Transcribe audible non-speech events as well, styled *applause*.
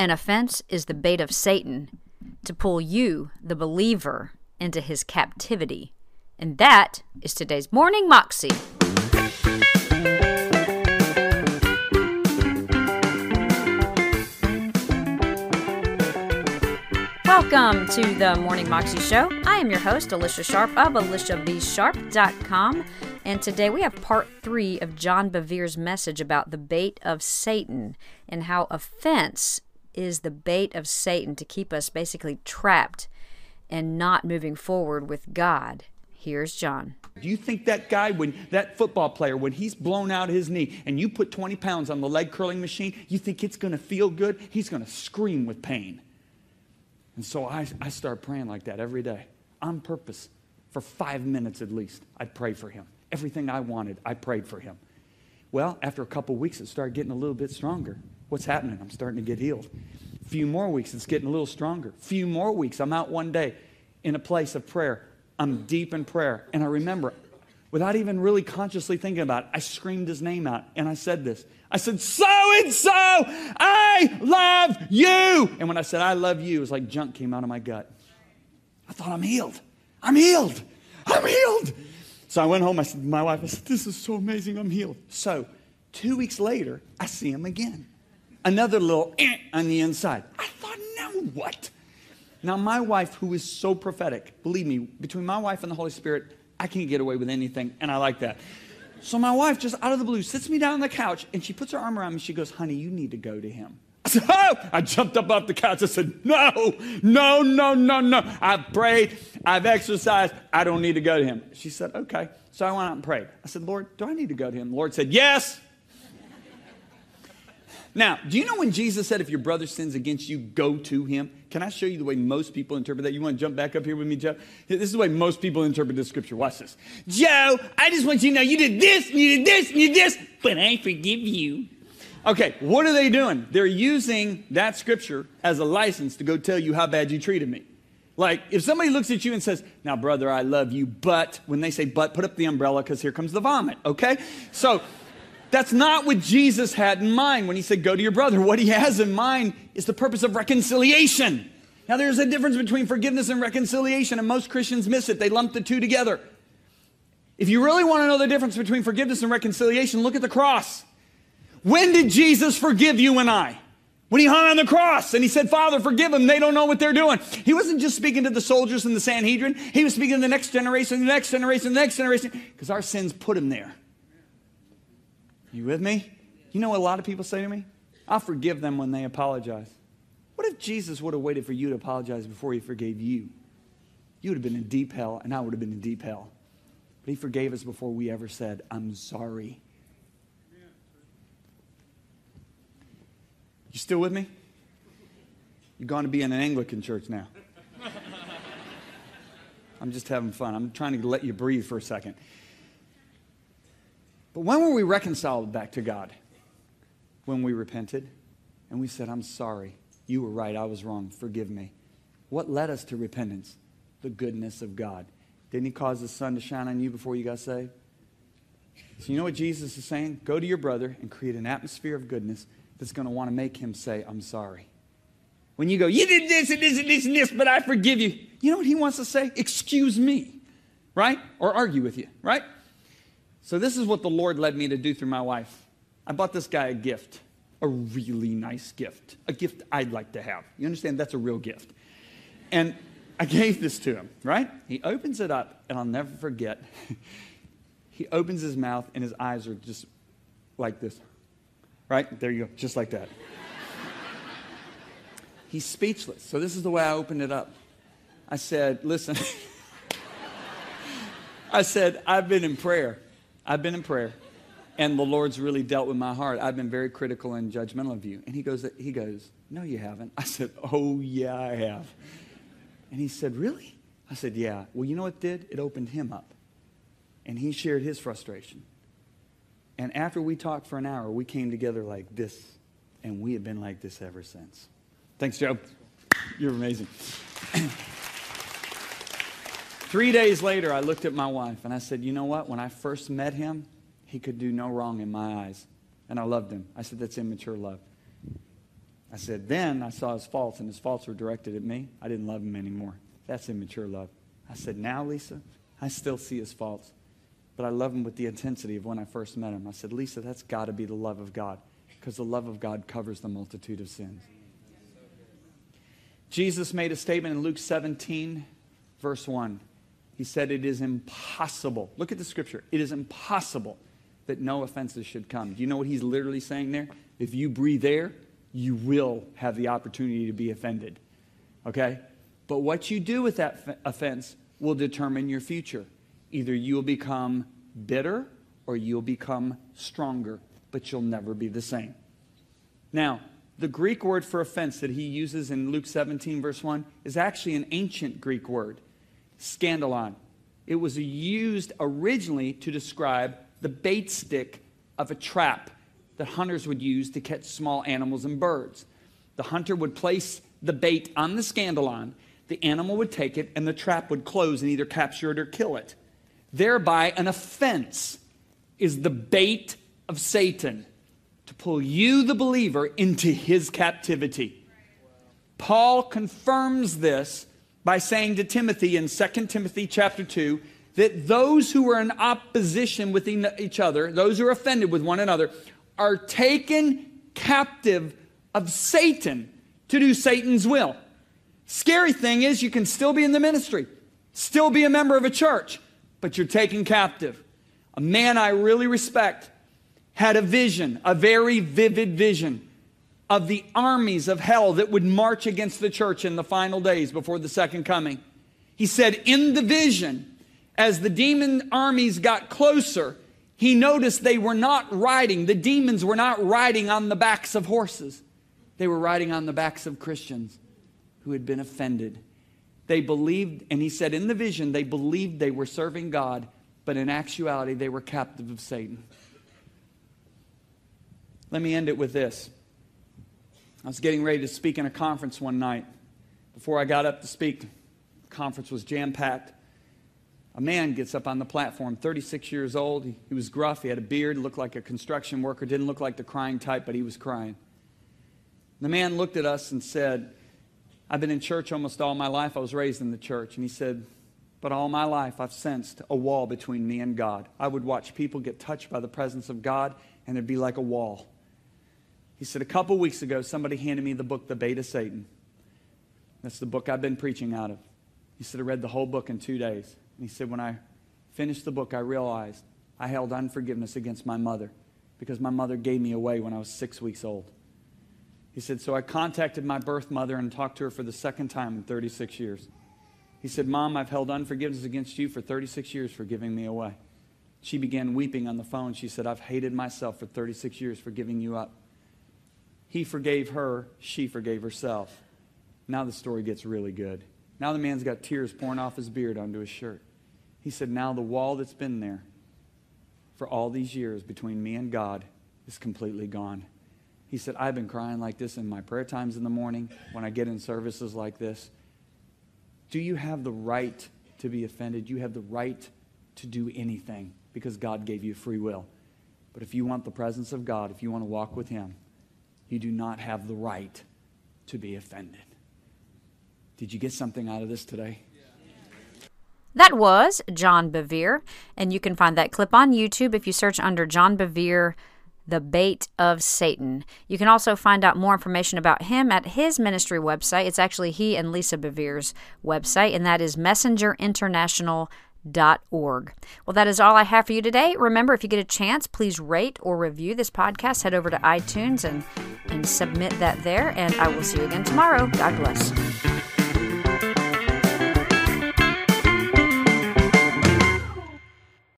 An offense is the bait of Satan to pull you, the believer, into his captivity. And that is today's Morning Moxie. Welcome to the Morning Moxie Show. I am your host, Alicia Sharp of AliciaVSharp.com. And today we have part three of John Bevere's message about the bait of Satan and how offense is the bait of Satan to keep us basically trapped and not moving forward with God. Here's John. Do you think that guy, when that football player, when he's blown out his knee and you put 20 pounds on the leg curling machine, you think it's going to feel good? He's going to scream with pain. And so I, I start praying like that every day on purpose for five minutes at least. I'd pray for him. Everything I wanted, I prayed for him. Well, after a couple weeks, it started getting a little bit stronger. What's happening? I'm starting to get healed. A few more weeks, it's getting a little stronger. A few more weeks, I'm out one day in a place of prayer. I'm deep in prayer. And I remember, without even really consciously thinking about it, I screamed his name out and I said this. I said, So and so, I love you. And when I said, I love you, it was like junk came out of my gut. I thought, I'm healed. I'm healed. I'm healed. So I went home. I said, My wife, I said, This is so amazing. I'm healed. So two weeks later, I see him again. Another little eh on the inside. I thought, Now what? Now, my wife, who is so prophetic, believe me, between my wife and the Holy Spirit, I can't get away with anything, and I like that. So my wife, just out of the blue, sits me down on the couch and she puts her arm around me. She goes, Honey, you need to go to him. *laughs* I said, Oh! I jumped up off the couch. I said, No, no, no, no, no. I've prayed. I've exercised. I don't need to go to him. She said, Okay. So I went out and prayed. I said, Lord, do I need to go to him? The Lord said, Yes. Now, do you know when Jesus said, if your brother sins against you, go to him? Can I show you the way most people interpret that? You want to jump back up here with me, Joe? This is the way most people interpret this scripture. Watch this. Joe, I just want you to know you did this, and you did this, and you did this, but I forgive you. Okay, what are they doing? They're using that scripture as a license to go tell you how bad you treated me. Like, if somebody looks at you and says, Now, brother, I love you, but, when they say but, put up the umbrella because here comes the vomit, okay? So, that's not what Jesus had in mind when he said, Go to your brother. What he has in mind is the purpose of reconciliation. Now, there's a difference between forgiveness and reconciliation, and most Christians miss it. They lump the two together. If you really want to know the difference between forgiveness and reconciliation, look at the cross. When did Jesus forgive you and I? When he hung on the cross and he said, Father, forgive them. They don't know what they're doing. He wasn't just speaking to the soldiers in the Sanhedrin, he was speaking to the next generation, the next generation, the next generation, because our sins put him there. You with me? You know what a lot of people say to me? I'll forgive them when they apologize. What if Jesus would have waited for you to apologize before he forgave you? You would have been in deep hell, and I would have been in deep hell. But he forgave us before we ever said, I'm sorry. You still with me? You're going to be in an Anglican church now. *laughs* I'm just having fun. I'm trying to let you breathe for a second. But when were we reconciled back to God? When we repented and we said, I'm sorry. You were right. I was wrong. Forgive me. What led us to repentance? The goodness of God. Didn't He cause the sun to shine on you before you got saved? So, you know what Jesus is saying? Go to your brother and create an atmosphere of goodness that's going to want to make him say, I'm sorry. When you go, You did this and this and this and this, but I forgive you. You know what he wants to say? Excuse me, right? Or argue with you, right? So, this is what the Lord led me to do through my wife. I bought this guy a gift, a really nice gift, a gift I'd like to have. You understand? That's a real gift. And I gave this to him, right? He opens it up, and I'll never forget. *laughs* he opens his mouth, and his eyes are just like this, right? There you go, just like that. *laughs* He's speechless. So, this is the way I opened it up. I said, Listen, *laughs* I said, I've been in prayer. I've been in prayer, and the Lord's really dealt with my heart. I've been very critical and judgmental of you. And he goes, he goes, no, you haven't. I said, oh yeah, I have. And he said, really? I said, yeah. Well, you know what it did? It opened him up, and he shared his frustration. And after we talked for an hour, we came together like this, and we have been like this ever since. Thanks, Joe. You're amazing. *clears throat* Three days later, I looked at my wife and I said, You know what? When I first met him, he could do no wrong in my eyes. And I loved him. I said, That's immature love. I said, Then I saw his faults, and his faults were directed at me. I didn't love him anymore. That's immature love. I said, Now, Lisa, I still see his faults, but I love him with the intensity of when I first met him. I said, Lisa, that's got to be the love of God, because the love of God covers the multitude of sins. Jesus made a statement in Luke 17, verse 1. He said, It is impossible. Look at the scripture. It is impossible that no offenses should come. Do you know what he's literally saying there? If you breathe air, you will have the opportunity to be offended. Okay? But what you do with that offense will determine your future. Either you'll become bitter or you'll become stronger, but you'll never be the same. Now, the Greek word for offense that he uses in Luke 17, verse 1, is actually an ancient Greek word, scandalon. It was used originally to describe the bait stick of a trap that hunters would use to catch small animals and birds. The hunter would place the bait on the scandalon, the animal would take it, and the trap would close and either capture it or kill it. Thereby, an offense is the bait of Satan to pull you, the believer, into his captivity. Paul confirms this by saying to Timothy in 2 Timothy chapter 2 that those who are in opposition with each other, those who are offended with one another, are taken captive of Satan to do Satan's will. Scary thing is, you can still be in the ministry, still be a member of a church, but you're taken captive. A man I really respect had a vision, a very vivid vision of the armies of hell that would march against the church in the final days before the second coming. He said, in the vision, as the demon armies got closer, he noticed they were not riding, the demons were not riding on the backs of horses. They were riding on the backs of Christians who had been offended. They believed, and he said in the vision, they believed they were serving God, but in actuality, they were captive of Satan. Let me end it with this. I was getting ready to speak in a conference one night. Before I got up to speak, the conference was jam packed a man gets up on the platform, 36 years old. He, he, was gruff. He had a beard, looked like a construction worker, didn't look like the crying type, but he was crying. The man looked at us and said, I've been in church almost all my life. I was raised in the church. And he said, But all my life I've sensed a wall between me and God. I would watch people get touched by the presence of God, and it'd be like a wall. He said, A couple weeks ago, somebody handed me the book, The Bait of Satan. That's the book I've been preaching out of. He said, I read the whole book in two days. And he said, When I finished the book, I realized I held unforgiveness against my mother because my mother gave me away when I was six weeks old. He said, So I contacted my birth mother and talked to her for the second time in 36 years. He said, Mom, I've held unforgiveness against you for 36 years for giving me away. She began weeping on the phone. She said, I've hated myself for 36 years for giving you up. He forgave her, she forgave herself. Now the story gets really good. Now the man's got tears pouring off his beard onto his shirt. He said, Now the wall that's been there for all these years between me and God is completely gone. He said, I've been crying like this in my prayer times in the morning when I get in services like this. Do you have the right to be offended? You have the right to do anything because God gave you free will. But if you want the presence of God, if you want to walk with Him, you do not have the right to be offended. Did you get something out of this today? That was John Bevere, and you can find that clip on YouTube if you search under John Bevere, The Bait of Satan. You can also find out more information about him at his ministry website. It's actually he and Lisa Bevere's website, and that is Well, that is all I have for you today. Remember, if you get a chance, please rate or review this podcast. Head over to iTunes and, and submit that there, and I will see you again tomorrow. God bless.